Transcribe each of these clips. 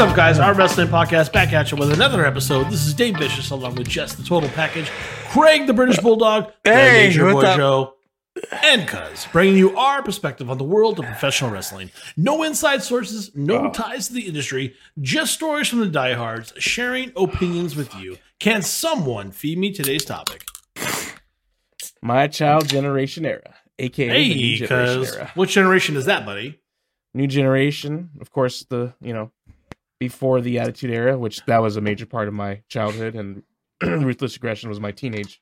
What's up, guys? Our wrestling podcast back at you with another episode. This is Dave Vicious along with Jess, the total package, Craig, the British Bulldog, Hey, and what's boy up? Joe, and Cuz, bringing you our perspective on the world of professional wrestling. No inside sources, no ties to the industry, just stories from the diehards, sharing opinions with you. Can someone feed me today's topic? My child generation era, aka the new Hey, generation Cuz, era. what generation is that, buddy? New generation, of course, the you know before the Attitude Era, which that was a major part of my childhood, and Ruthless Aggression was my teenage.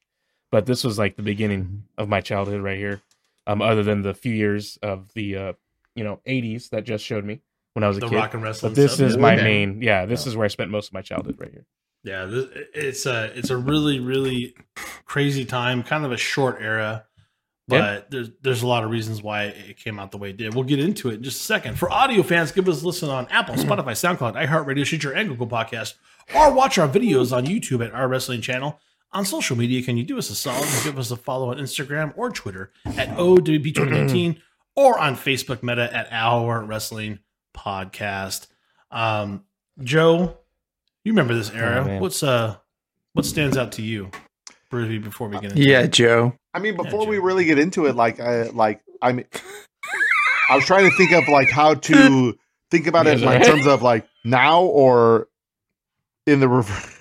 But this was like the beginning of my childhood right here. Um, other than the few years of the uh, you know '80s that just showed me when I was a The kid. rock and wrestling. but this stuff. is my Okay. main. Yeah, this is where I spent most of my childhood right here. Yeah, th- it's a it's a really really crazy time, kind of a short era, but Yeah. there's there's a lot of reasons why it came out the way it did. We'll get into it in just a second. For audio fans, give us a listen on Apple, Spotify, SoundCloud, iHeartRadio, Stitcher, and Google Podcast, or watch our videos on YouTube at our wrestling channel. On social media, can you do us a solid and give us a follow on Instagram or Twitter at OWB2019 or on Facebook Meta at Our Wrestling Podcast. Um, Joe, you remember this era? Oh. What's uh, what stands out to you, Bruce? Before we get into Yeah, it? Joe. I mean, Yeah, before we really get into it, like, I like, I mean, I was trying to think of like how to think about it Yes, like, in terms of like now or in the reverse.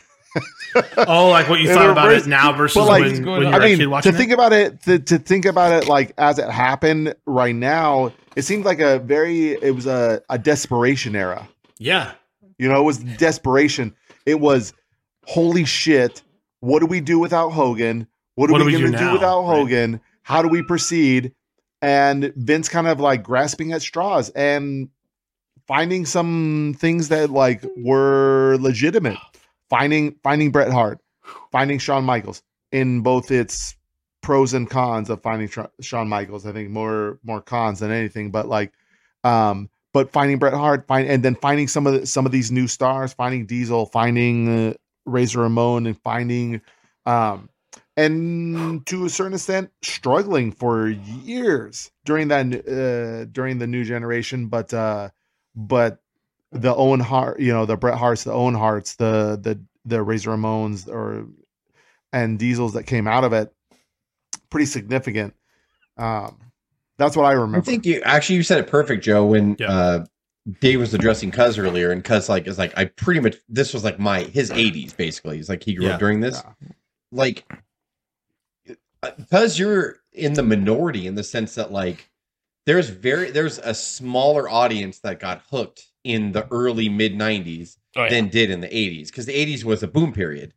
oh, like what you thought about reverse- it now versus But, like, when, when going you on? were I a kid mean, to watching think it? about it, to, to think about it like as it happened right now, it seemed like a very, it was a, a desperation era. Yeah, You know, it was desperation. It was holy shit. What do we do without Hogan? What are What we going to do without right? Hogan? How do we proceed? And Vince kind of like grasping at straws and finding some things that like were legitimate. Finding finding Bret Hart, finding Shawn Michaels in both its pros and cons of finding Tra- Shawn Michaels. I think more more cons than anything, but like um but finding Bret Hart, find and then finding some of the, some of these new stars, finding Diesel, finding uh, Razor Ramon, and finding, um, and to a certain extent, struggling for years during that uh, during the new generation. But uh, but the Owen Hart, you know, the Bret Harts, the Owen Harts the the the Razor Ramones, or and Diesels that came out of it, pretty significant. Um, that's what I remember. I think you actually you said it perfect, Joe. When Yeah. uh, Dave was addressing Cuz earlier, and Cuz like is like I pretty much this was like my his '80s basically. He's like he grew Yeah. up during this. Yeah. Like, because you're in the minority in the sense that like there's very there's a smaller audience that got hooked in the early mid '90s Oh, yeah. than did in the 80s because the 80s was a boom period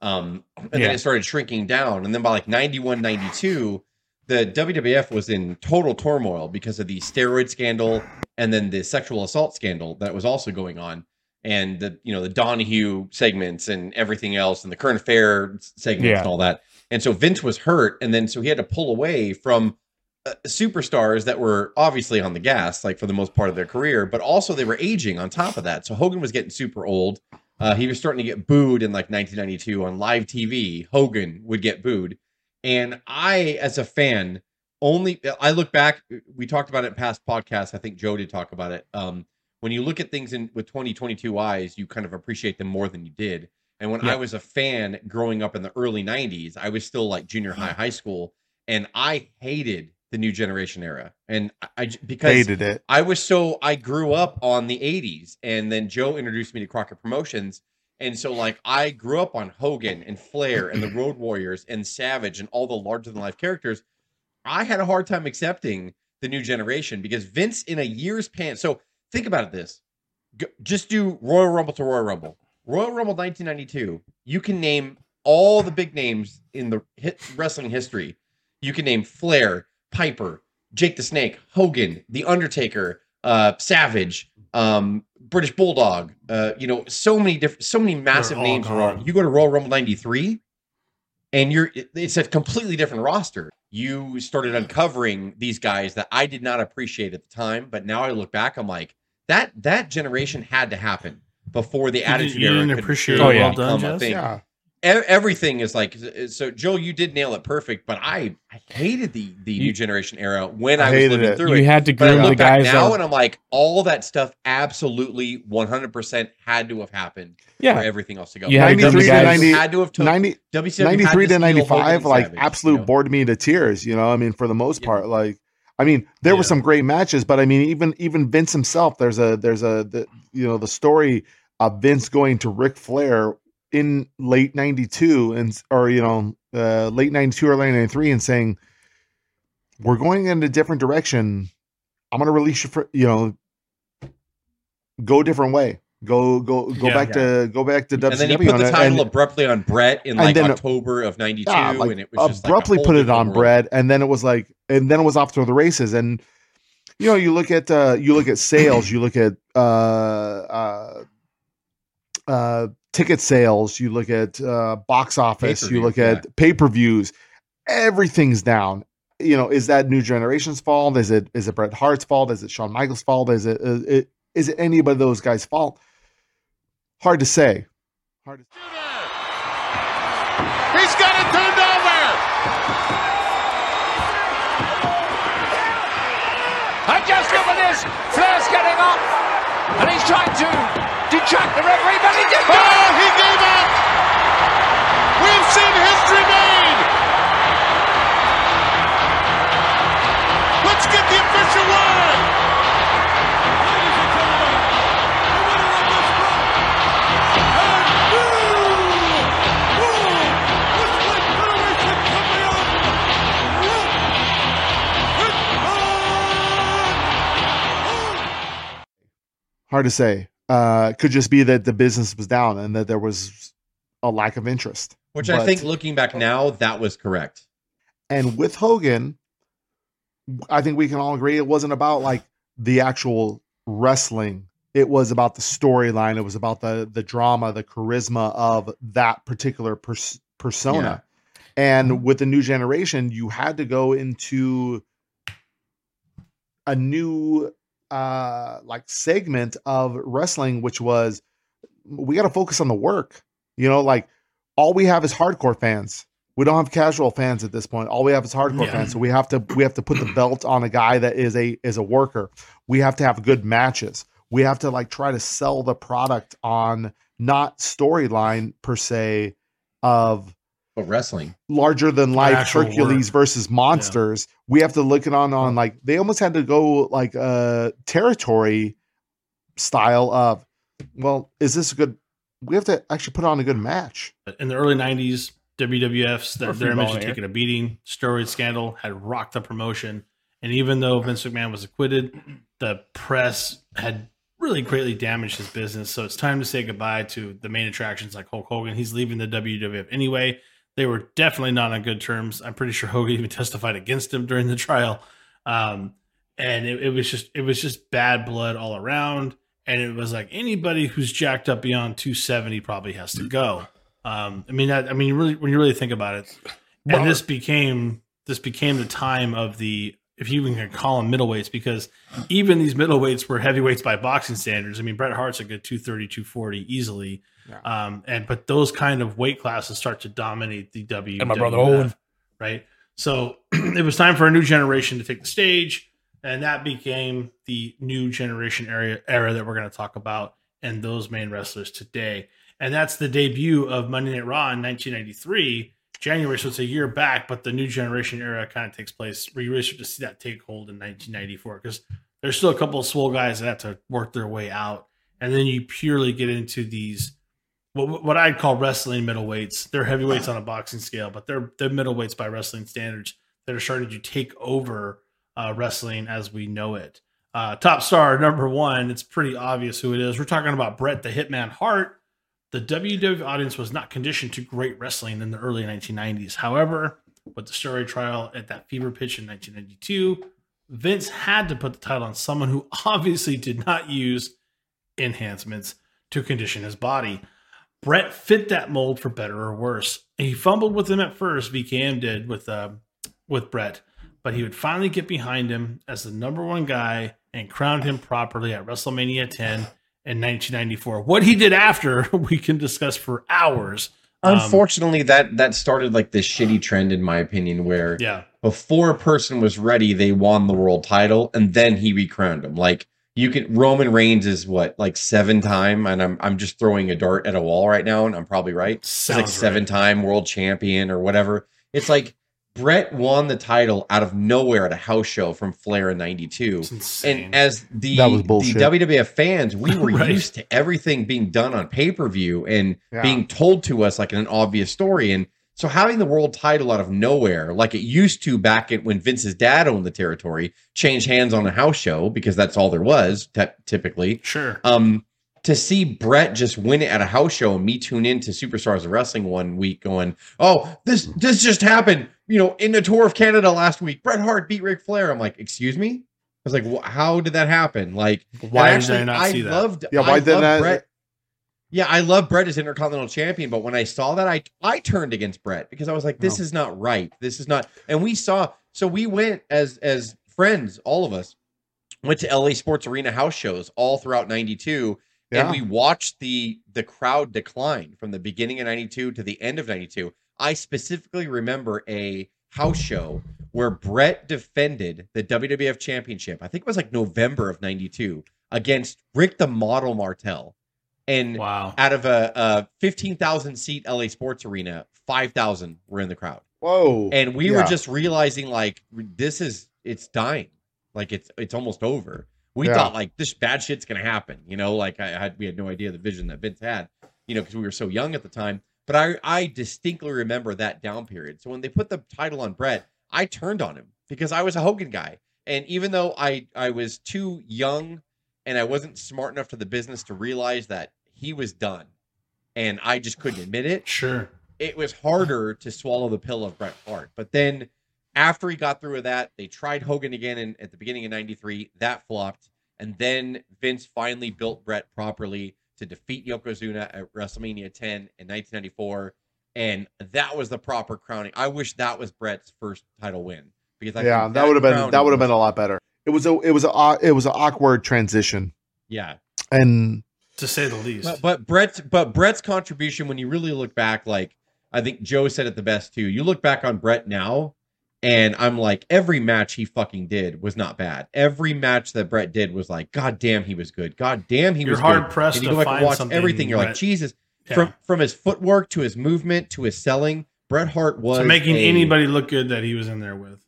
um and Yeah. then it started shrinking down and then by like 91 92 the WWF was in total turmoil because of the steroid scandal and then the sexual assault scandal that was also going on and the you know the Donahue segments and everything else and the current affair segments Yeah. and all that and so Vince was hurt and then so he had to pull away from uh, superstars that were obviously on the gas, like for the most part of their career, but also they were aging on top of that. So Hogan was getting super old. Uh, he was starting to get booed in like 1992 on live TV. Hogan would get booed. And I, as a fan, only I look back, we talked about it in past podcasts. I think Joe did talk about it. Um, when you look at things in with 2022 eyes, you kind of appreciate them more than you did. And when I was a fan growing up in the early 90s, I was still like junior high, uh-huh. high school, and I hated the new generation era. And I because hated it. I was so I grew up on the 80s and then Joe introduced me to Crockett Promotions. And so like I grew up on Hogan and Flair and the Road Warriors and Savage and all the larger than life characters. I had a hard time accepting the new generation because Vince in a year's pan. So think about it this. Go, just do Royal Rumble to Royal Rumble. Royal Rumble 1992. You can name all the big names in the hit wrestling history. You can name Flair, Piper, Jake the Snake, Hogan, The Undertaker, uh, Savage, um, British Bulldog. Uh, you know, so many different, so many massive names. You go to Royal Rumble '93, and you're it's a completely different roster. You started uncovering these guys that I did not appreciate at the time, but now I look back, I'm like that that generation had to happen before the Attitude you Era didn't could appreciate truly it well done, a thing. Yeah. e- everything is like uh, so. Joe, you did nail it perfect, but I, I hated the the new generation era when I I, was hated living it. through You it. had to But I groom the look back guys. now that- and I'm like, all that stuff absolutely 100% had to have happened for everything else to go. You had to 93 the to 90 had to have took 90, 93 had to 95 like Savage, absolute you know? bored me to tears you know i mean for the most Yeah. part like i mean there were some great matches but i mean even even vince himself there's a there's a the, you know the story of vince going to Ric flair in late 92 and or you know uh, late 92 or late 93 and saying we're going in a different direction. I'm going to release you for you know go a different way go go go Yeah. back to go back to WCW And then he put the title and- abruptly on Brett in like then- October of 92 yeah, like, and it was just like abruptly put it on world. Brett and then it was like and then it was off to the races. And you know you look at uh you look at sales you look at uh uh uh ticket sales you look at uh box office you Pay-per-view, look at pay-per-views everything's down. You know is that new generation's fault? Is it is it Bret Hart's fault? Is it Shawn Michaels fault? Is it is it, is it any of those guys fault hard to say hard to He's got it turned over. And just look at this. Flair's getting up. And he's trying to detract the referee, but he did Oh, he gave up. We've seen history made. Hard to say. Uh, could just be that the business was down and that there was a lack of interest. Which I think looking back now, that was correct. And with Hogan, I think we can all agree it wasn't about like the actual wrestling. It was about the storyline. It was about the the drama, the charisma of that particular pers- persona. And with the new generation, you had to go into a new uh like segment of wrestling which was we got to focus on the work. You know, like all we have is hardcore fans. We don't have casual fans at this point. All we have is hardcore Yeah. fans. So we have to we have to put the belt on a guy that is a is a worker. We have to have good matches. We have to like try to sell the product on not storyline per se of But wrestling. larger than life Hercules work. versus monsters. We have to look it on on like they almost had to go like uh territory style of well, is this a good we have to actually put on a good match. in the early 90s WWF's Or that their free image had taken a beating steroid scandal had rocked the promotion and even though Vince McMahon was acquitted the press had really greatly damaged his business so it's time to say goodbye to the main attractions like Hulk Hogan he's leaving the WWF anyway they were definitely not on good terms. I'm pretty sure Hogan even testified against him during the trial. Um, and it, it was just it was just bad blood all around. And it was like anybody who's jacked up beyond 270 probably has to go. Um, I mean, that, I mean, really, when you really think about it, and Well- this became this became the time of the, if you even can call them middleweights, because even these middleweights were heavyweights by boxing standards. I mean, Bret Hart's a good 230, 240 easily, Yeah. um, and but those kind of weight classes start to dominate the W. And my brother Owen. right? So it was time for a new generation to take the stage, and that became the new generation era era that we're going to talk about, and those main wrestlers today and that's the debut of Monday Night Raw in 1993, January. So it's a year back, but the new generation era kind of takes place where you really start to see that take hold in 1994 because there's still a couple of swole guys that have to work their way out, and then you purely get into these what what I'd call wrestling middleweights. They're heavyweights on a boxing scale, but they're they're middleweights by wrestling standards that are starting to take over uh, wrestling as we know it. Uh, top star number one, it's pretty obvious who it is. We're talking about Bret the Hitman Hart the WWF audience was not conditioned to great wrestling in the early 1990s. However, with the story trial at that fever pitch in 1992, Vince had to put the title on someone who obviously did not use enhancements to condition his body. Brett fit that mold for better or worse. He fumbled with him at first, VKM did with uh, with Brett, but he would finally get behind him as the number one guy and crowned him properly at WrestleMania 10 in 1994. What he did after, we can discuss for hours. Um, Unfortunately, that that started like this shitty trend, in my opinion, where yeah, before a person was ready, they won the world title, and then he recrowned him. Like you can Roman Reigns is what like seven time, and I'm I'm just throwing a dart at a wall right now, and I'm probably right. He's like Sounds seven time world champion or whatever. It's like Brett won the title out of nowhere at a house show from Flair in '92. And as the, the. WWF fans, we were Right. used to everything being done on pay per view and Yeah. being told to us like an obvious story. And so having the world title out of nowhere, like it used to back at when Vince's dad owned the territory, change hands on a house show because that's all there was ty- typically. sure. Um, to see Brett just win it at a house show and me tune into Superstars of Wrestling one week going, oh, this this just happened, you know, in the tour of Canada last week. Bret Hart beat Ric Flair. I'm like, excuse me? I was like, "Wh- how did that happen? Like, Why and did I not see that? loved, Yeah, why I didn't loved I- Brett. Yeah, I love Brett as Intercontinental Champion, but when I saw that, I I turned against Brett because I was like, this No. is not right. This is not. And we saw, so we went as as friends, all of us went to LA Sports Arena house shows all throughout '92, Yeah. and we watched the the crowd decline from the beginning of 92 to the end of 92 i specifically remember a house show where brett defended the wwf championship i think it was like november of 92 against rick the model martel and Wow. out of a, a 15000 seat la sports arena 5000 were in the crowd. Whoa. and we were just realizing like this is it's dying. Like it's it's almost over. We Yeah. thought like this bad shit's gonna happen you know? Like i had we had no idea the vision that vince had you know because we were so young at the time. But i i distinctly remember that down period. So when they put the title on brett i turned on him because i was a hogan guy. And even though i i was too young and i wasn't smart enough to the business to realize that he was done and i just couldn't admit it Sure. it was harder to swallow the pill of Bret Hart. But then after he got through with that, they tried Hogan again in, at the beginning of 93. That flopped. And then Vince finally built Bret properly to defeat Yokozuna at WrestleMania 10 in 1994. And that was the proper crowning. I wish that was Bret's first title win because I yeah, think that would have been that would have been a lot better. It was a it was a it was an awkward transition, yeah. and To say the least. But, but Brett's but Brett's contribution when you really look back, like I think Joe said it the best too. You look back on Brett now, and I'm like, every match he fucking did was not bad. Every match that Brett did was like, God damn, he was good. God damn, he You're was hard good. pressed And you to go back and find watch something. everything. You're like, Jesus. yeah. From from his footwork to his movement to his selling, Bret Hart was to making a- anybody look good that he was in there with.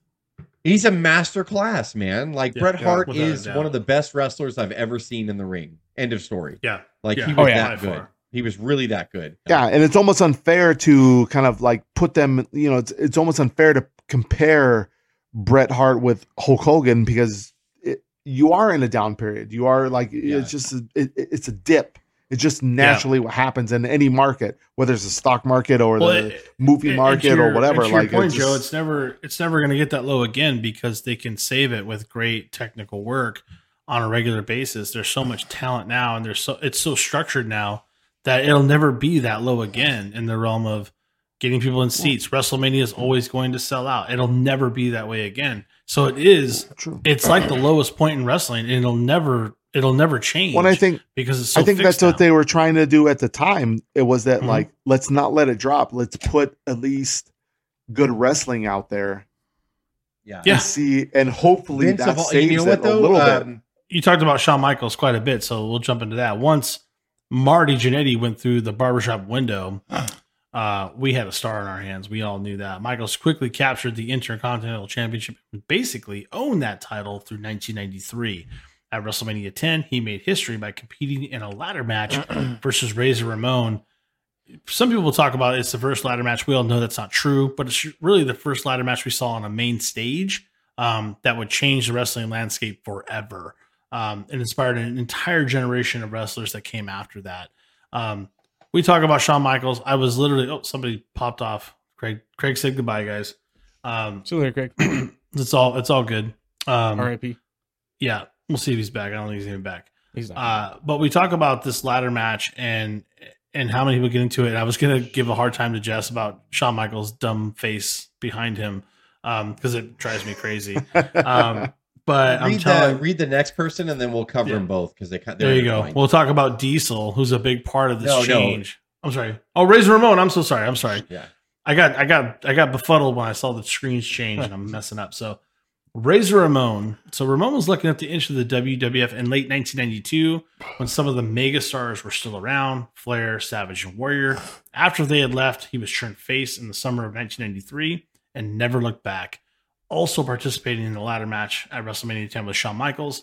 He's a master class, man. Like Yeah, Bret Hart without a is one of the best wrestlers I've ever seen in the ring. End of story. Yeah. Like Yeah. he Oh, was yeah. that good. far. He was really that good. yeah, and it's almost unfair to kind of like put them. You know, it's it's almost unfair to compare Bret Hart with Hulk Hogan because it, you are in a down period. You are like Yeah. it's just a, it, it's a dip. It's just naturally what happens in any market, whether it's the stock market or Well, the it- movie And- market to or whatever. your Like, point, it's Joe, it's never it's never going to get that low again because they can save it with great technical work on a regular basis. There's so much talent now, and there's so it's so structured now that it'll never be that low again in the realm of getting people in seats. WrestleMania is always going to sell out. It'll never be that way again. So it is. true. It's like the lowest point in wrestling, and it'll never it'll never change. When I think because it's so I think that's fixed what they were trying to do at the time. It was that Mhm. like let's not let it drop. Let's put at least good wrestling out there Yeah. Yeah. and see, and hopefully Vince that all- saves you know it what a though? little bit. Um, you talked about Shawn Michaels quite a bit, so we'll jump into that. Once Marty Jannetty went through the barbershop window, uh, we had a star in our hands. We all knew that. Michaels quickly captured the Intercontinental Championship and basically owned that title through 1993. At WrestleMania 10, he made history by competing in a ladder match versus Razor Ramon. Some people talk about it's the first ladder match. We all know that's not true, but it's really the first ladder match we saw on a main stage um, that would change the wrestling landscape forever um, and inspired an entire generation of wrestlers that came after that. Um, we talk about Shawn Michaels. I was literally oh somebody popped off. Craig Craig said goodbye, guys. Um, Still there, Craig. it's all it's all good. Um, R.I.P. yeah, we'll see if he's back. I don't think he's even back. He's not. Uh, but we talk about this ladder match and and how many people get into it. And I was gonna give a hard time to Jess about Shawn Michaels' dumb face behind him because it drives me crazy. Um, but I'm read telling the read the next person and then we'll cover Yeah. them both because they kind there you go. We'll talk about Diesel, who's a big part of this No, no. change. I'm sorry. Oh, Razor Ramon. I'm so sorry. I'm sorry. Yeah. I got I got I got befuddled when I saw the screens change and I'm messing up. So Razor Ramon. So Ramon was looking at the inch of the WWF in late 1992 when some of the mega stars were still around, Flair, Savage, and Warrior. After they had left, he was turned face in the summer of 1993 and never looked back. Also participating in the ladder match at WrestleMania 10 with Shawn Michaels,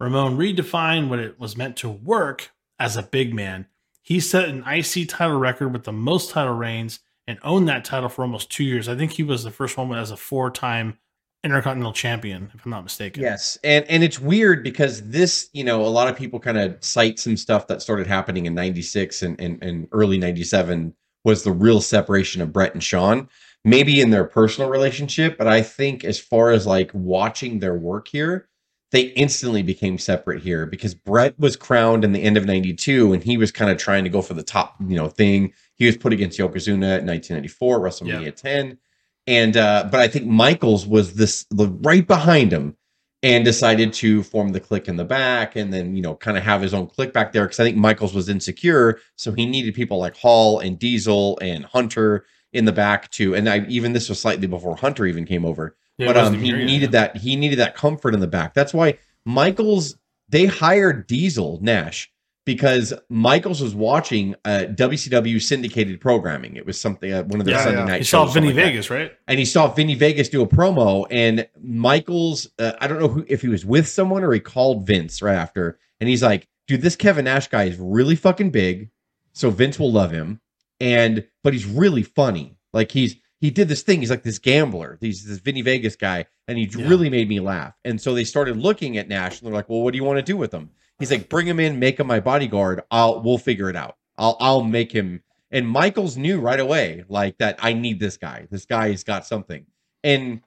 Ramon redefined what it was meant to work as a big man. He set an IC title record with the most title reigns and owned that title for almost two years. I think he was the first one as a four-time Intercontinental Champion, if I'm not mistaken. Yes, and and it's weird because this, you know, a lot of people kind of cite some stuff that started happening in '96 and, and and early '97 was the real separation of Brett and Sean. Maybe in their personal relationship, but I think as far as like watching their work here, they instantly became separate here because Brett was crowned in the end of '92 and he was kind of trying to go for the top, you know, thing. He was put against Yokozuna in 1994, WrestleMania Yeah. 10 and uh but i think michaels was this the right behind him and decided to form the Kliq in the back and then you know kind of have his own click back there because i think michaels was insecure. So he needed people like hall and diesel and hunter in the back too and i even this was slightly before hunter even came over Yeah, but um he needed that he needed that comfort in the back. That's why michaels they hired diesel nash because Michaels was watching uh, WCW syndicated programming. It was something uh, one of their Yeah, Sunday yeah. night He shows. saw Vinny like that Vegas, right? and he saw Vinny Vegas do a promo, and Michaels, uh, I don't know who if he was with someone or he called Vince right after, and he's like, "Dude, this Kevin Nash guy is really fucking big, so Vince will love him, and but he's really funny. Like he's he did this thing. He's like this gambler. He's this Vinny Vegas guy, and he Yeah. really made me laugh. And so they started looking at Nash, and they're like, "Well, what do you want to do with him?" He's like, "Bring him in, make him my bodyguard. I'll we'll figure it out. I'll I'll make him." And Michaels knew right away, like that. I need this guy. This guy's got something, and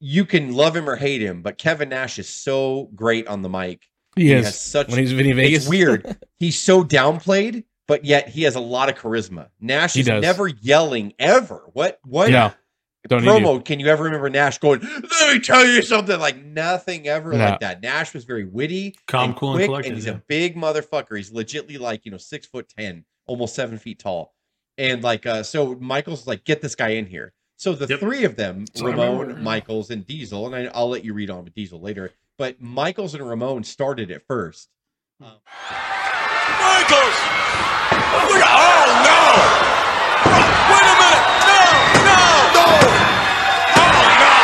you can love him or hate him, but Kevin Nash is so great on the mic. He has is. such when he's Vinny Vegas. it's weird. He's so downplayed, but yet he has a lot of charisma. Nash He is does. never yelling ever. What what No, don't need promo can you ever remember Nash going, Let me tell you something? Like nothing ever No. like that. Nash was very witty, Calm, and cool, and quick, collected, and he's yeah. a big motherfucker. He's legitly like, you know, six foot ten, almost seven feet tall. And like uh so Michael's like, get this guy in here. So the Yep. three of them, So Ramon, Michaels, and Diesel, and I, I'll let you read on with Diesel later, but Michaels and Ramon started it first. Michaels! Oh no! Wait a minute! No! No! No! Oh no!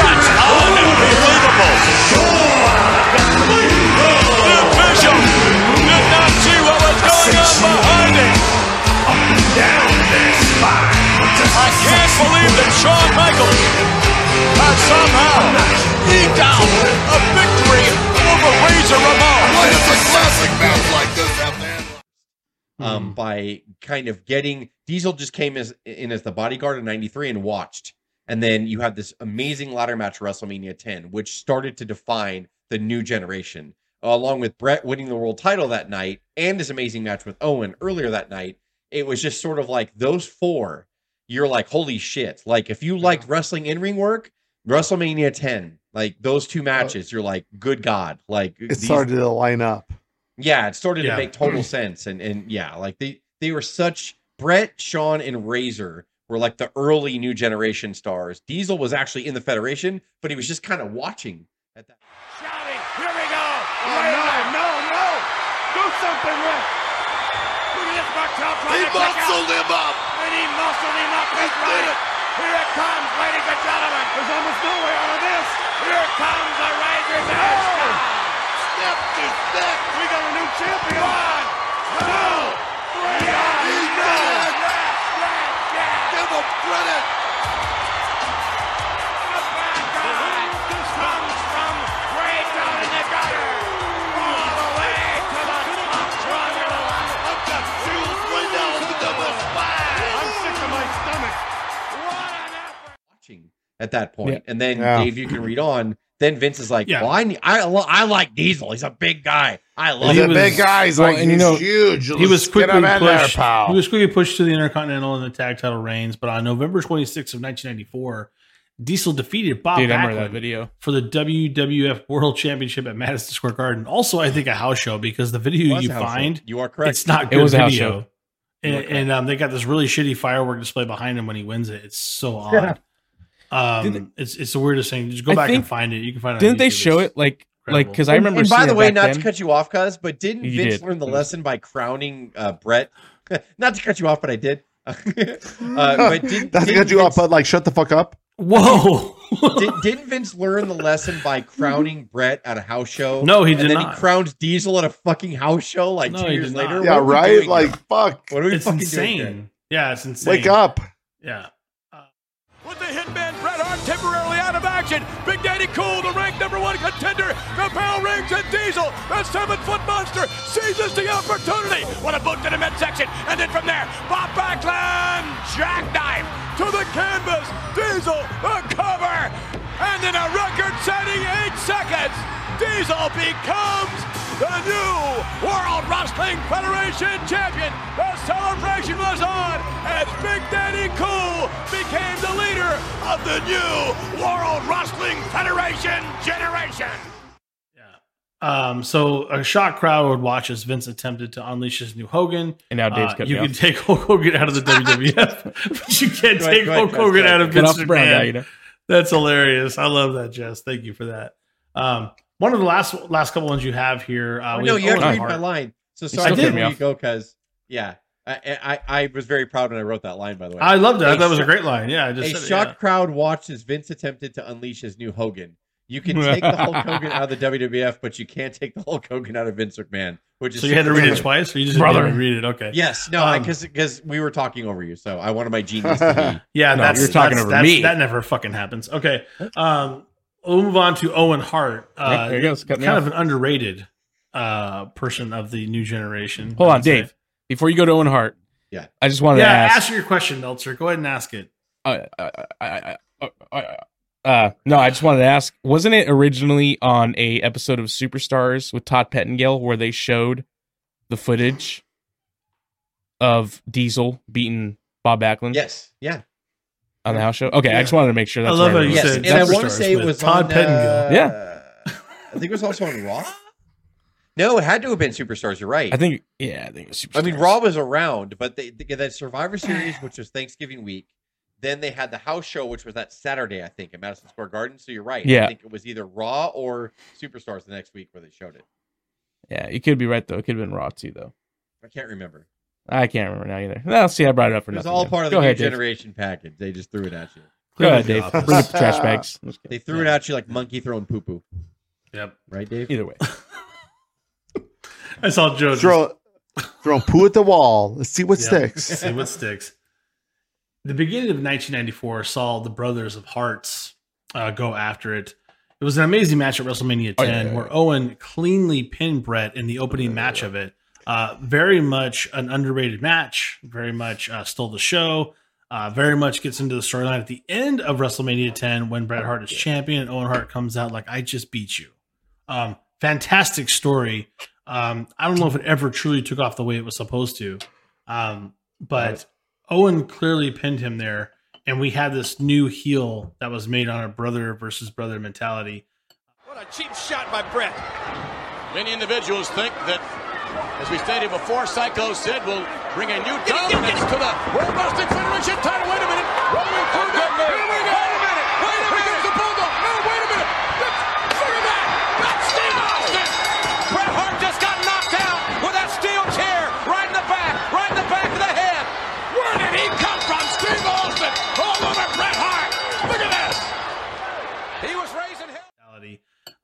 That's unbelievable! The official did not see what was going on behind him. I can't believe that Shawn Michaels has somehow eked out um, by kind of getting Diesel just came as in as the bodyguard in '93 and watched, and then you had this amazing ladder match WrestleMania 10, which started to define the new generation. Along with Brett winning the world title that night and his amazing match with Owen earlier that night, it was just sort of like those four. You're like, holy shit! Like if you liked wrestling in ring work, WrestleMania 10, like those two matches, you're like, good God! Like It these- started to line up. Yeah, it started Yeah. to make total sense, and and yeah, like they they were such Brett, Sean, and Razor were like the early new generation stars. Diesel was actually in the Federation, but he was just kind of watching at that. Shouting, here we go! Oh, no, no, no! Do something, Rick! Look at this Martel He trying to kick out, muscled him up. and he muscled him up. That's did right. it. Here it comes, ladies and gentlemen. There's almost no way out of this. Here comes the Razor's Edge. Oh! Step to step. We got a new champion. One, two, three. He did it. Yes, yes, yes. Give him credit. The bad guy comes from way down in the gutter, all the way to the top rung of the ladder. I've got chills right now up my spine. I'm sick to my stomach. What an effort! watching at that point. Yeah. And then Yeah. Dave, you can read on. Then Vince is like, Yeah. "Well, I need, I lo- I like Diesel. He's a big guy. I love He's he a big guy. He's well, like, and you know, huge. He Let's was get quickly him in there, pushed. pal. He was quickly pushed to the Intercontinental and the Tag Title reigns. But on November 26th of 1994, Diesel defeated Bob Dude, I that Backlund video. for the WWF World Championship at Madison Square Garden. Also, I think a house show because the video you a house show. find You are correct. it's not It good was a house video. show. And, You are correct. and um, they got this really shitty firework display behind him when he wins it. It's so odd. Um, Did it's it's the weirdest thing. Just go I back and find it. You can find it. Didn't they show It's- it like like because I remember And by the way, not then. to cut you off, cuz, but didn't You Vince did. learn the lesson by crowning uh, Brett? not to cut you off, but I did. uh, but did, That's didn't got you Vince, up, but like, shut the fuck up. Whoa! did, didn't Vince learn the lesson by crowning Brett at a house show? no, he and did then not. he crowned Diesel at a fucking house show like No, two years later. not. What Yeah, right. Like, here? fuck. what are we it's fucking doing here? insane. Yeah, it's insane. Wake up. Yeah. With the hitman Bret Hart temporarily out of action, Big Daddy Cool, the ranked number one contender, the bell rings and Diesel, the seven-foot monster, seizes the opportunity. What a boot to the midsection, and then from there, Bob Backlund, jackknife to the canvas, Diesel, the cover, and in a record-setting eight seconds, Diesel becomes the new World Wrestling Federation champion. The celebration was on as Big Daddy Cool became the leader of the new World Wrestling Federation generation. Yeah. Um, so a shocked crowd would watch as Vince attempted to unleash his new Hogan. and now Dave's Uh, cut you can off. take Hulk Hogan out of the WWF, but you can't Go take go ahead, Hulk Jess, Hogan out of Vince the brown McMahon. guy, you know. That's hilarious. I love that, Jess. Thank you for that. Um, one of the last last couple ones you have here. Uh, Oh, we no, have you have to Owen read my line. So sorry, cut before me you go, because yeah, I, I I was very proud when I wrote that line. By the way, I loved it. I A thought was a great line. Yeah, I just a said it, shocked yeah. crowd watched as Vince attempted to unleash his new Hogan. You can take the Hulk Hogan out of the WWF, but you can't take the Hulk Hogan out of Vince McMahon. Which is So you had to read it twice, or you just Brother. didn't read it? Okay. Yes, no, Um, because because we were talking over you, so I wanted my genius to be. Yeah, No, that's you're talking that's- over that's- me. That never fucking happens. Okay. Um, we'll move on to Owen Hart. Uh, Right, there you go. Cut kind off. of an underrated uh, person of the new generation. Hold on, would say. Dave. Before you go to Owen Hart, Yeah. I just wanted Yeah, to ask. ask your question, Meltzer. Go ahead and ask it. uh, uh, uh, uh, uh, uh, uh, no, I just wanted to ask. Wasn't it originally on a episode of Superstars with Todd Pettengill where they showed the footage of Diesel beating Bob Backlund Yes, yeah, on the house show? Okay, Yeah. I just wanted to make sure I love right. how you yes, said and I want to say it was Todd on, Pettengill. uh, Yeah. I think it was also on Raw. No, it had to have been Superstars. You're right. I think, yeah, I think it was Superstars. I mean, Raw was around, but they, they that Survivor Series, which was Thanksgiving week, then they had the house show, which was that Saturday, I think, at Madison Square Garden. So you're right. Yeah. I think it was either Raw or Superstars the next week where they showed it. Yeah, you could be right though. It could have been Raw too, though. I can't remember. I can't remember now either. No, see, I brought it up for It was nothing. all then. part of Go the ahead, new Dave. generation package. They just threw it at you. Go ahead, Dave. the Bring up the trash bags. I'm just kidding. They threw it at you like monkey throwing poo poo. Yep. Right, Dave? Either way, I saw Joe just Throw, throw poo at the wall. Let's see what Yeah. sticks. See what sticks. The beginning of 1994 saw the Brothers of Harts uh, go after it. It was an amazing match at WrestleMania 10 Oh, yeah, yeah, where. Owen cleanly pinned Brett in the opening match of it. Uh, very much an underrated match. Very much uh, stole the show. Uh, very much gets into the storyline at the end of WrestleMania 10 when Bret Hart is champion and Owen Hart comes out like, I just beat you. Um, fantastic story. Um, I don't know if it ever truly took off the way it was supposed to. Um, but Owen clearly pinned him there, and we had this new heel that was made on a brother versus brother mentality. What a cheap shot by Brett. Many individuals think that, as we stated before, Psycho Sid will bring a new dominance to the World Wrestling Federation title. Wait a minute. Rolling through. Here we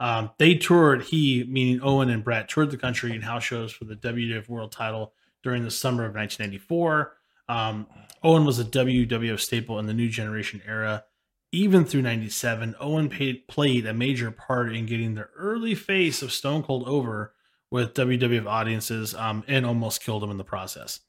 Um, they toured, he, meaning Owen and Brett, toured the country in house shows for the WWF World title during the summer of 1994. Um, Owen was a WWF staple in the new generation era. Even through 97, Owen paid, played a major part in getting the early face of Stone Cold over with WWF audiences um, and almost killed him in the process.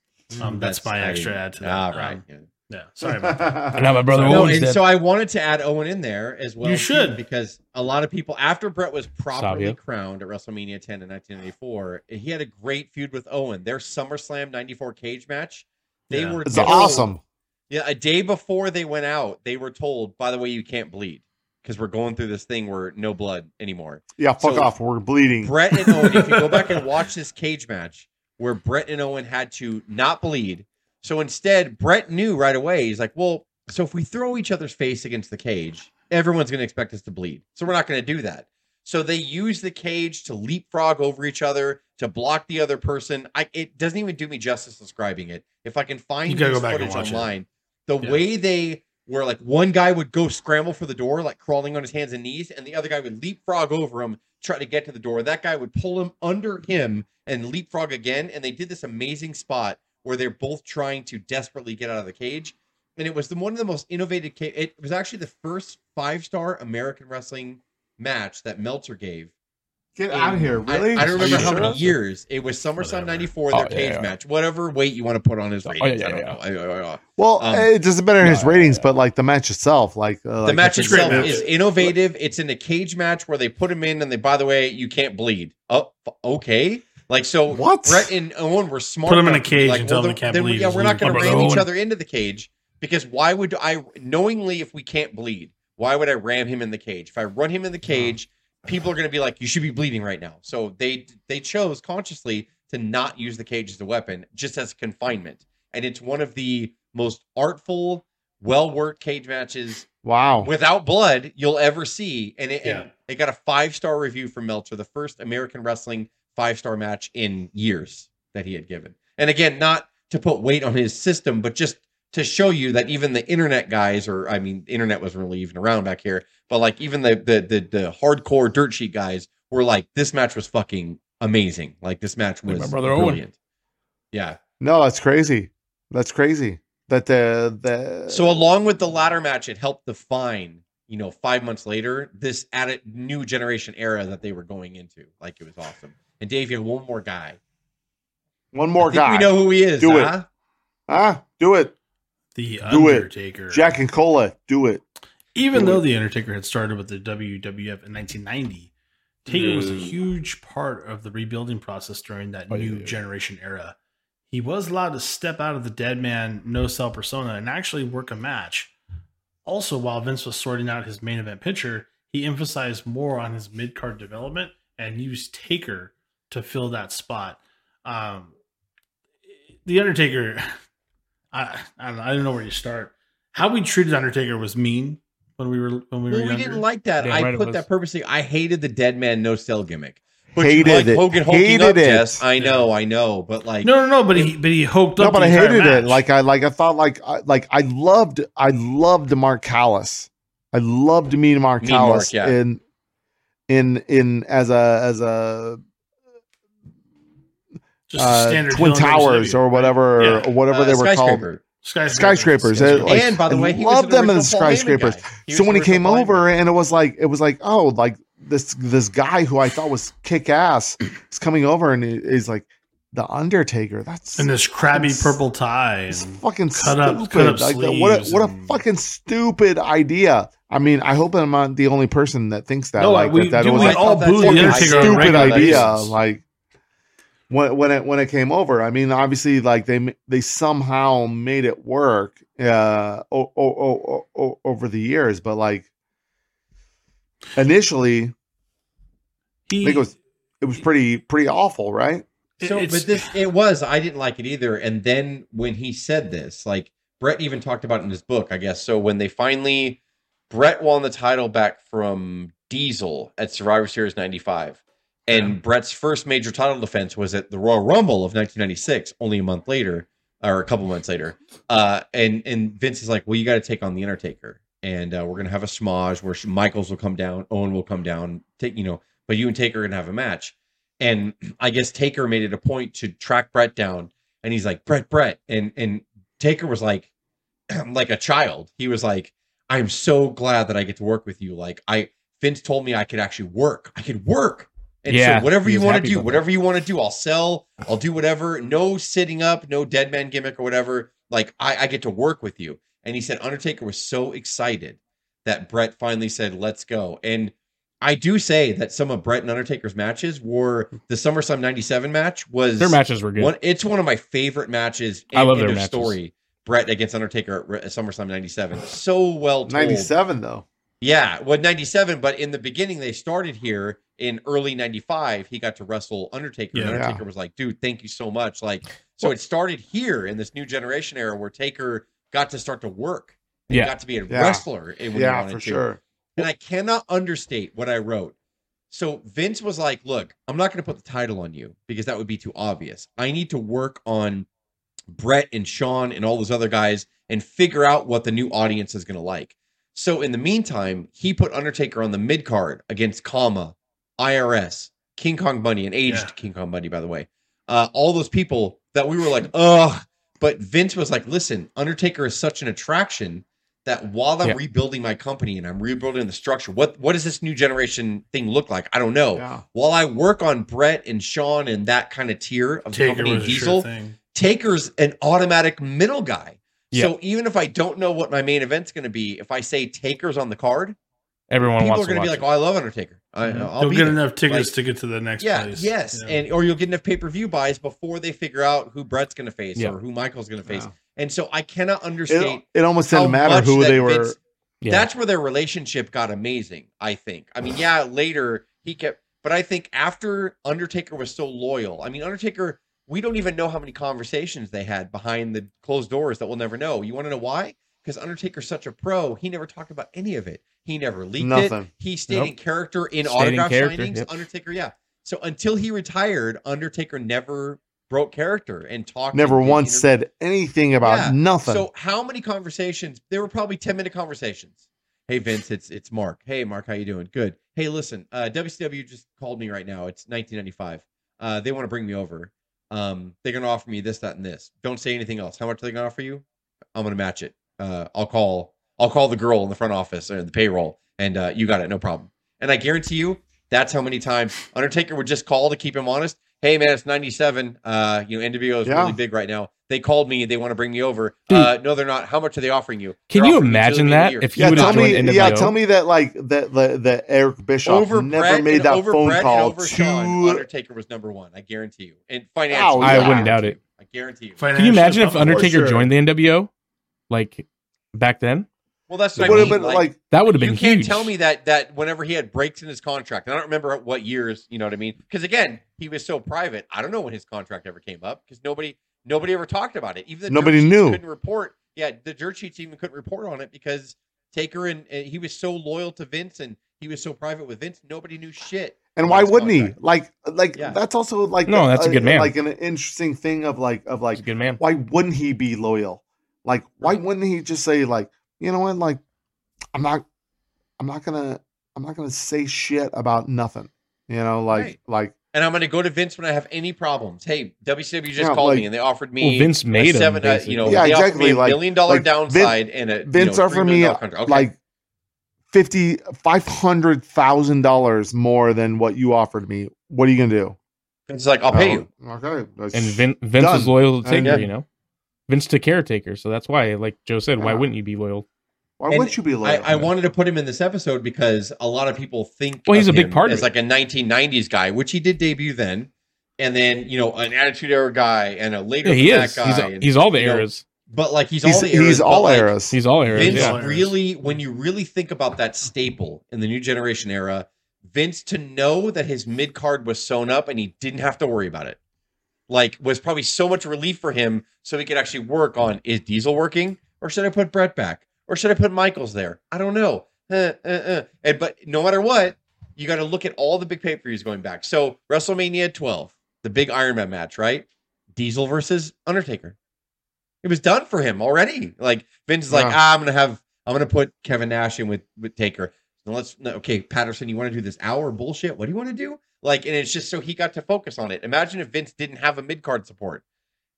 Um, that's, my I- extra add to that. All right. Um, yeah. yeah, sorry about that. and now my brother No, Owen's and dead. so I wanted to add Owen in there as well. You too, should. because a lot of people after Brett was properly Savio. crowned at WrestleMania 10 in 1994, he had a great feud with Owen. Their SummerSlam 94 cage match, they Yeah. were It's told- awesome. Yeah, a day before they went out, they were told, by the way, you can't bleed because we're going through this thing where no blood anymore. Yeah, fuck So- off. We're bleeding. Brett and Owen, if you go back and watch this cage match where Brett and Owen had to not bleed. So instead, Brett knew right away. He's like, well, so if we throw each other's face against the cage, everyone's going to expect us to bleed. So we're not going to do that. So they use the cage to leapfrog over each other to block the other person. I it doesn't even do me justice describing it. If I can find You go back and footage watch it. online, the Yeah. way they were like one guy would go scramble for the door, like crawling on his hands and knees, and the other guy would leapfrog over him, try to get to the door. That guy would pull him under him and leapfrog again. And they did this amazing spot where they're both trying to desperately get out of the cage. And it was the one of the most innovative. Ca- it was actually the first five star American wrestling match that Meltzer gave. Get in- out of here. Really? I, don't remember how sure? many years. It was SummerSlam Whatever. '94, their Oh, cage yeah. match. Whatever weight you want to put on his Oh, ratings. yeah, I don't yeah, know. I- I- I- Well, Um, it doesn't matter his yeah, ratings, yeah. but like the match itself, like uh, the like, match it's great itself match. is innovative. It's in a cage match where they put him in, and they, by the way, you can't bleed. Oh, okay. Like so, What? Brett and Owen were smart. Put 'em in a enough to be cage like, and tell well, them they can't then bleed. Yeah, we're not going to How about ram each Owen? other into the cage because why would I knowingly if we can't bleed? Why would I ram him in the cage? If I run him in the cage, people are going to be like, "You should be bleeding right now." So they they chose consciously to not use the cage as a weapon, just as confinement, and it's one of the most artful, well worked cage matches wow. without blood you'll ever see. And it, and Yeah. it got a five star review from Meltzer, the first American wrestling five star match in years that he had given. And again, not to put weight on his system, but just to show you that even the internet guys, or I mean, the internet wasn't really even around back here, but like even the the the, the hardcore dirt sheet guys were like, this match was fucking amazing. Like this match Like was my brother Owen. brilliant. Yeah. No, that's crazy. That's crazy. That the the So along with the ladder match, it helped define, you know, five months later, this added new generation era that they were going into. Like it was awesome. And Dave, you have one more guy. one more I think guy. We know who he is. Do it. huh? ah, do it, The Do it. Undertaker. Jack and Cola. Do it. Even Do though it. the Undertaker had started with the WWF in 1990, Taker was a Mm. huge part of the rebuilding process during that Oh, new yeah. generation era. He was allowed to step out of the dead man, no sell persona and actually work a match. Also, while Vince was sorting out his main event pitcher, he emphasized more on his mid card development and used Taker to fill that spot. Um, the Undertaker, I, I don't know, I don't know where you start. How we treated Undertaker was mean when we were when we were we younger. didn't like that. Damn I right put that purposely. I hated the dead man no sell gimmick. But Hated you like it. Hogan hulking Hated up, it. Jess. I know, I know. But like, No, no, no. But he, but he hoked No, up. but the I entire hated it. Like I like I thought like I, like I loved I loved Mark Callous. I loved meeting Mark Mean Mark, Callous yeah. in in in as a as a uh, standard Twin Towers or whatever Yeah. or whatever uh, they were called. skyscraper. Skyscraper. Skyscrapers. Skyscraper. Like, and by the way, he loved them in the original Paul Heyman skyscrapers. so when he came Paul Heyman. over and it was like it was like oh like this this guy who I thought was kick ass is coming over and he- he's like the Undertaker. That's and this crabby purple tie. It's fucking cut up- cut up like, what a, what a and- fucking stupid idea. I mean, I hope I'm not the only person that thinks that. No, like, we- that, that dude, it was we like all thought booed that's the Undertaker a stupid idea. Like when when it when it came over, I mean, obviously, like they they somehow made it work uh, o- o- o- o- over the years, but like initially, he, I think it was it was pretty pretty awful, right? So, it's- but this it was. I didn't like it either. And then when he said this, like Brett even talked about it in his book, I guess. So when they finally, Brett won the title back from Diesel at Survivor Series '95, and Yeah. Brett's first major title defense was at the Royal Rumble of 1996, only a month later or a couple months later. Uh, and and Vince is like, "Well, you got to take on the Undertaker, and uh, we're gonna have a smudge where Michaels will come down, Owen will come down, take you know, but you and Taker are gonna have a match." And I guess Taker made it a point to track Brett down, and he's like, "Brett, Brett," and and Taker was like, like a child. He was like, "I'm so glad that I get to work with you. Like, I Vince told me I could actually work. I could work." And Yeah, so whatever you want to do, about whatever you want to do, I'll sell. I'll do whatever. No sitting up, no dead man gimmick or whatever. Like I, I get to work with you. And he said Undertaker was so excited that Brett finally said, "Let's go." And I do say that some of Brett and Undertaker's matches were the SummerSlam '97 match was Their matches were good. one. It's one of my favorite matches. I love end their matches. story Brett against Undertaker at SummerSlam '97. So well told. 97 though. Yeah, well, 97, but in the beginning, they started here in early 95. He got to wrestle Undertaker. and Yeah. Undertaker was like, dude, thank you so much. Like, so it started here in this new generation era where Taker got to start to work. And Yeah. got to be a Yeah. wrestler. and when he Yeah, wanted for to. sure. And I cannot understate what I wrote. So Vince was like, look, I'm not going to put the title on you because that would be too obvious. I need to work on Brett and Shawn and all those other guys and figure out what the new audience is going to like. So in the meantime, he put Undertaker on the mid card against Kama, IRS, King Kong Bundy, an aged Yeah. King Kong Bundy, by the way. Uh, all those people that we were like, ugh. But Vince was like, listen, Undertaker is such an attraction that while I'm Yeah. rebuilding my company and I'm rebuilding the structure, what what does this new generation thing look like? I don't know. Yeah. While I work on Brett and Shawn and that kind of tier of the company was sure Diesel. Taker's an automatic middle guy. Yeah. So even if I don't know what my main event's going to be, if I say Taker's on the card, Everyone people wants are going to to watch be like, "Oh, I love Undertaker. I, Mhm. I'll You'll get there." enough tickets Like, to get to the next yeah, place. yes, Yeah. and or you'll get enough pay per view buys before they figure out who Brett's going to face Yeah. or who Michael's going to face. Yeah. And so I cannot understate It, it almost how didn't matter who they were. Yeah. That's where their relationship got amazing. I think. I mean, yeah, later he kept, but I think after Undertaker was so loyal. I mean, Undertaker. We don't even know how many conversations they had behind the closed doors that we'll never know. You want to know why? Because Undertaker's such a pro. He never talked about any of it. He never leaked it. Nothing. He stayed in character in Stayed autograph character, signings. yep. Undertaker, yeah. So until he retired, Undertaker never broke character and talked. Never and once said anything about Yeah. nothing. So how many conversations? There were probably 10 minute conversations. Hey Vince, it's it's Mark. Hey Mark, how you doing? Good. Hey, listen, uh WCW just called me right now. It's 1995. Uh they want to bring me over. Um they're going to offer me this that and this. Don't say anything else. How much are they going to offer you? I'm going to match it. Uh I'll call I'll call the girl in the front office or the payroll and uh you got it, no problem. And I guarantee you that's how many times Undertaker would just call to keep him honest. Hey man, it's 97. Uh you know NWO is Yeah. really big right now. They called me. They want to bring me over. Uh, no, they're not. How much are they offering you? Can They're you imagine two million a that if he yeah, would tell have me. joined Yeah, tell me that like that the, the Eric Bischoff over never Brett made that over phone Brett call and over Shawn, to. Undertaker was number one. I guarantee you. And financially, I wouldn't doubt it. I guarantee you. Can you imagine if Undertaker sure. joined the NWO, like back then? Well, that's what Would I have mean. been like, like That would have been. you can't huge. tell me that that whenever he had breaks in his contract, and I don't remember what years. You know what I mean? Because again, he was so private. I don't know when his contract ever came up because nobody nobody ever talked about it. Even the Nobody knew. Couldn't report. Yeah, the dirt sheets even couldn't report on it because Taker and, and he was so loyal to Vince and he was so private with Vince. Nobody knew shit. And why wouldn't he? Like, like Yeah. that's also like No, that's a good man. Like an interesting thing of like of like a good man. why wouldn't he be loyal? Like, why wouldn't he just say like, you know what? Like, I'm not, I'm not gonna, I'm not gonna say shit about nothing. You know, like, Right. like And I'm going to go to Vince when I have any problems. Hey, WCW just Yeah, called like- me and they offered me Well, Vince a made him. seven, uh, you know. Yeah, they offered exactly, me a like- million dollar like Vin- downside and a Vince you know, offered me million contract. Okay. like fifty, five hundred thousand dollars more than what you offered me. What are you gonna do? Vince is like, I'll pay you. Oh, Okay, that's- and Vin, Vince Done. was loyal to And- Taker. Yeah. You know, Vince took caretaker. so that's why, like Joe said, why ah. wouldn't you be loyal? why and wouldn't you be loyal? I wanted to put him in this episode because a lot of people think Well, he's of a big part of as it. like a 1990s guy, which he did debut then, and then you know an Attitude Era guy and a later Yeah, he is. that He's, guy. and, he's all the you know, eras. but like he's, he's all the eras. he's all like, eras. He's all eras. Vince yeah. Yeah. really, when you really think about that staple in the new generation era, Vince to know that his mid card was sewn up and he didn't have to worry about it, like was probably so much relief for him, so he could actually work on is Diesel working or should I put Brett back or should I put Michaels there? I don't know. Uh, uh, uh. And but no matter what, you got to look at all the big pay per views going back. So WrestleMania 12, the big Iron Man match, right? Diesel versus Undertaker. It was done for him already. Like Vince is like, ah, I'm gonna have, I'm gonna put Kevin Nash in with with Taker. Now let's no, okay, Patterson, you want to do this hour bullshit? What do you want to do? Like, and it's just so he got to focus on it. Imagine if Vince didn't have a mid card support,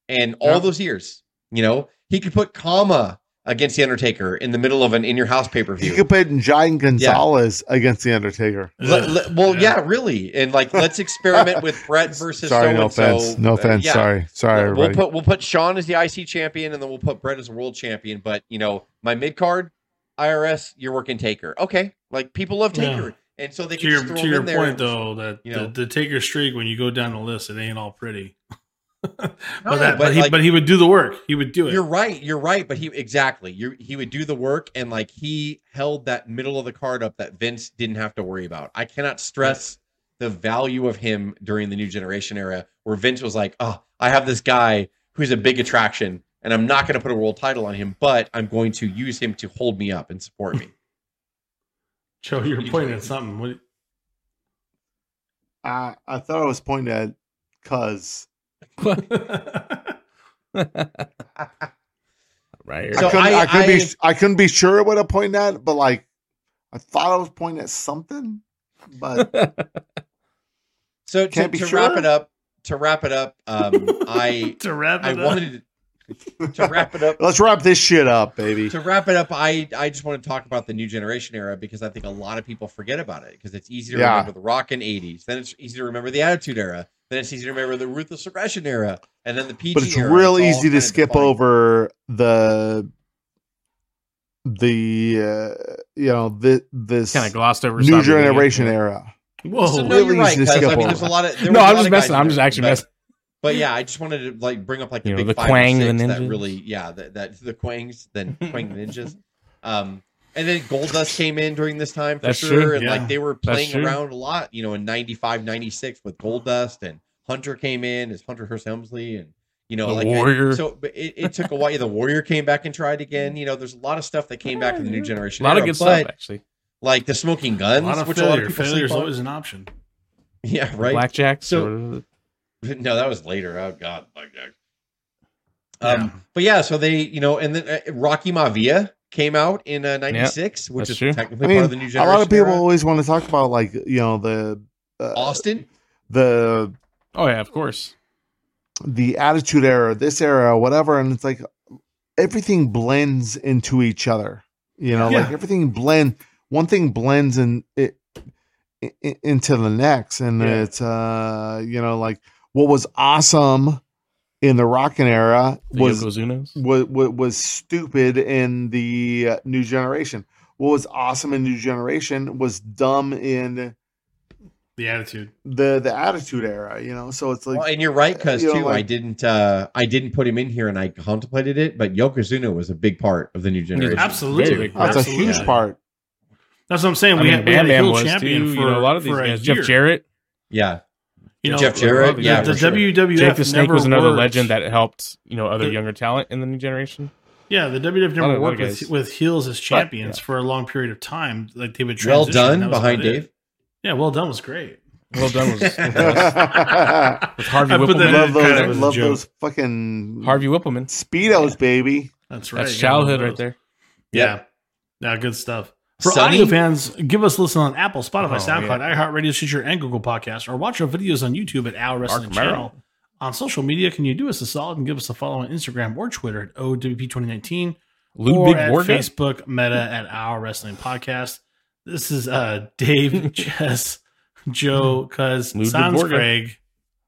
and all Yeah. those years, you know, he could put Kama against the Undertaker in the middle of an in your house pay per You view. could put Giant Gonzalez against the Undertaker. well, yeah. really, and like let's experiment with Brett versus. Sorry, no so-and-so. offense. No Uh, offense. yeah. Sorry, sorry, we'll everybody. put we'll put Shawn as the IC champion, and then we'll put Brett as a world champion. But you know, my mid card, IRS, you're working Taker. Okay, like people love Yeah. Taker, and so they to can your just throw to your in there. point though, that you the, the taker streak when you go down the list, it ain't all pretty. but, No, that, but, but he, like- but he would do the work. He would do it. You're right. You're right. But he exactly. You he would do the work and like he held that middle of the card up that Vince didn't have to worry about. I cannot stress the value of him during the new generation era, where Vince was like, "Oh, I have this guy who's a big attraction, and I'm not going to put a world title on him, but I'm going to use him to hold me up and support me." Joe, you're pointing at something. What, I I thought I was pointing at cuz right So I couldn't, I, I- couldn't be I- I couldn't be sure what I pointed at, but like I thought I was pointing at something. But So to, to sure. wrap it up, to wrap it up, um, I to wrap I it up. wanted to wrap it up. let's wrap this shit up, baby. to wrap it up, I I just want to talk about the new generation era because I think a lot of people forget about it because it's easy to Yeah. remember the rock and 80s, then it's easy to remember the attitude era, then it's easy to remember the ruthless aggression era, and then the PG But it's era. real all easy to skip defined. over the the uh, you know the this kind of glossed over new some of it, yeah. generation era. Whoa. So, no, really you're right. easy to 'cause, skip I mean, there's a over. lot of there No, was a I'm just messing. I'm just actually messing. But yeah, I just wanted to like bring up like the You know, big the five or Kwang, the six that really, yeah, that, that the Kwangs, then Quang ninjas. Um, and then Goldust came in during this time for That's sure, true, and yeah. like they were playing around a lot, you know, in 95, 96 with Goldust and Hunter came in as Hunter Hearst Helmsley, and you know, The like Warrior. so, but it, it took a while. The Warrior came back and tried again. You know, there's a lot of stuff that came back in the new generation. A generation. lot of good but, stuff, actually. like the Smoking a Gunns, lot of which a lot failure. of people Failure is always an option. Yeah, right. Blackjacks. So- or- No, that was later. Oh God, Blackjack. Um, Yeah. but yeah, so they, you know, and then uh, Rocky Maivia came out in uh, '96, which is true. technically I mean, part of the new a lot of people era. always want to talk about like you know the uh, Austin. the oh yeah, of course. the attitude era, this era, whatever, and it's like everything blends into each other. You know, like everything blend. One thing blends in it i- i- into the next, and Yeah. it's uh, you know, like what was awesome in the rockin' era The was Yokozunas. was was stupid in the uh, new generation. What was awesome in new generation was dumb in The attitude. the the attitude era. You know, so it's like well, and you're right, because you know, too, I didn't, uh I didn't put him in here, and I contemplated it, but Yokozuna was a big part of the new generation. Absolutely. Very big that's a huge part. That's what I'm saying. I We mean, had, we had Bam a Bam heel was champion too. for, you know, a lot of these for a guys. Jeff year. Jarrett. Yeah, You know, Jeff Jarrett, the- yeah, the, for sure. WWF Jake the Snake never was another worked- legend that helped you know other The- younger talent in the new generation. Yeah, the WWF lot never of worked with, with heels as champions yeah. for a long period of time. Like they would well done behind about it. Dave. Yeah, well done was great. Well done was with Harvey I Wippleman. in those, kind of as love those fucking Harvey Wippleman. speedos, baby. That's right. That's you got one of childhood right there. Yeah. Yeah, good stuff. For Sonny? audio fans, give us a listen on Apple, Spotify, Oh, SoundCloud, iHeartRadio, Stitcher, and Google Podcasts, or watch our videos on YouTube at Our Wrestling. Channel. On social media, can you do us a solid and give us a follow on Instagram or Twitter at OWP2019 or Ludwig at Borga. Facebook Meta at Our Wrestling Podcast. This is uh, Dave, Jess, Joe, Cuz, Sans Craig,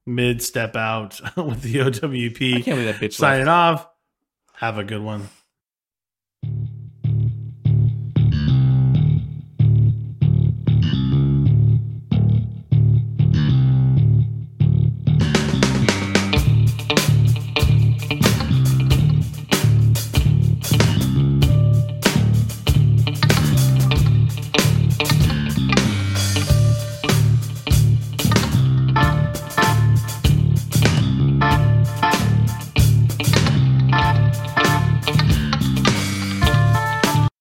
mid step out with the I OWP. can't believe that bitch left. Signing off. Have a good one.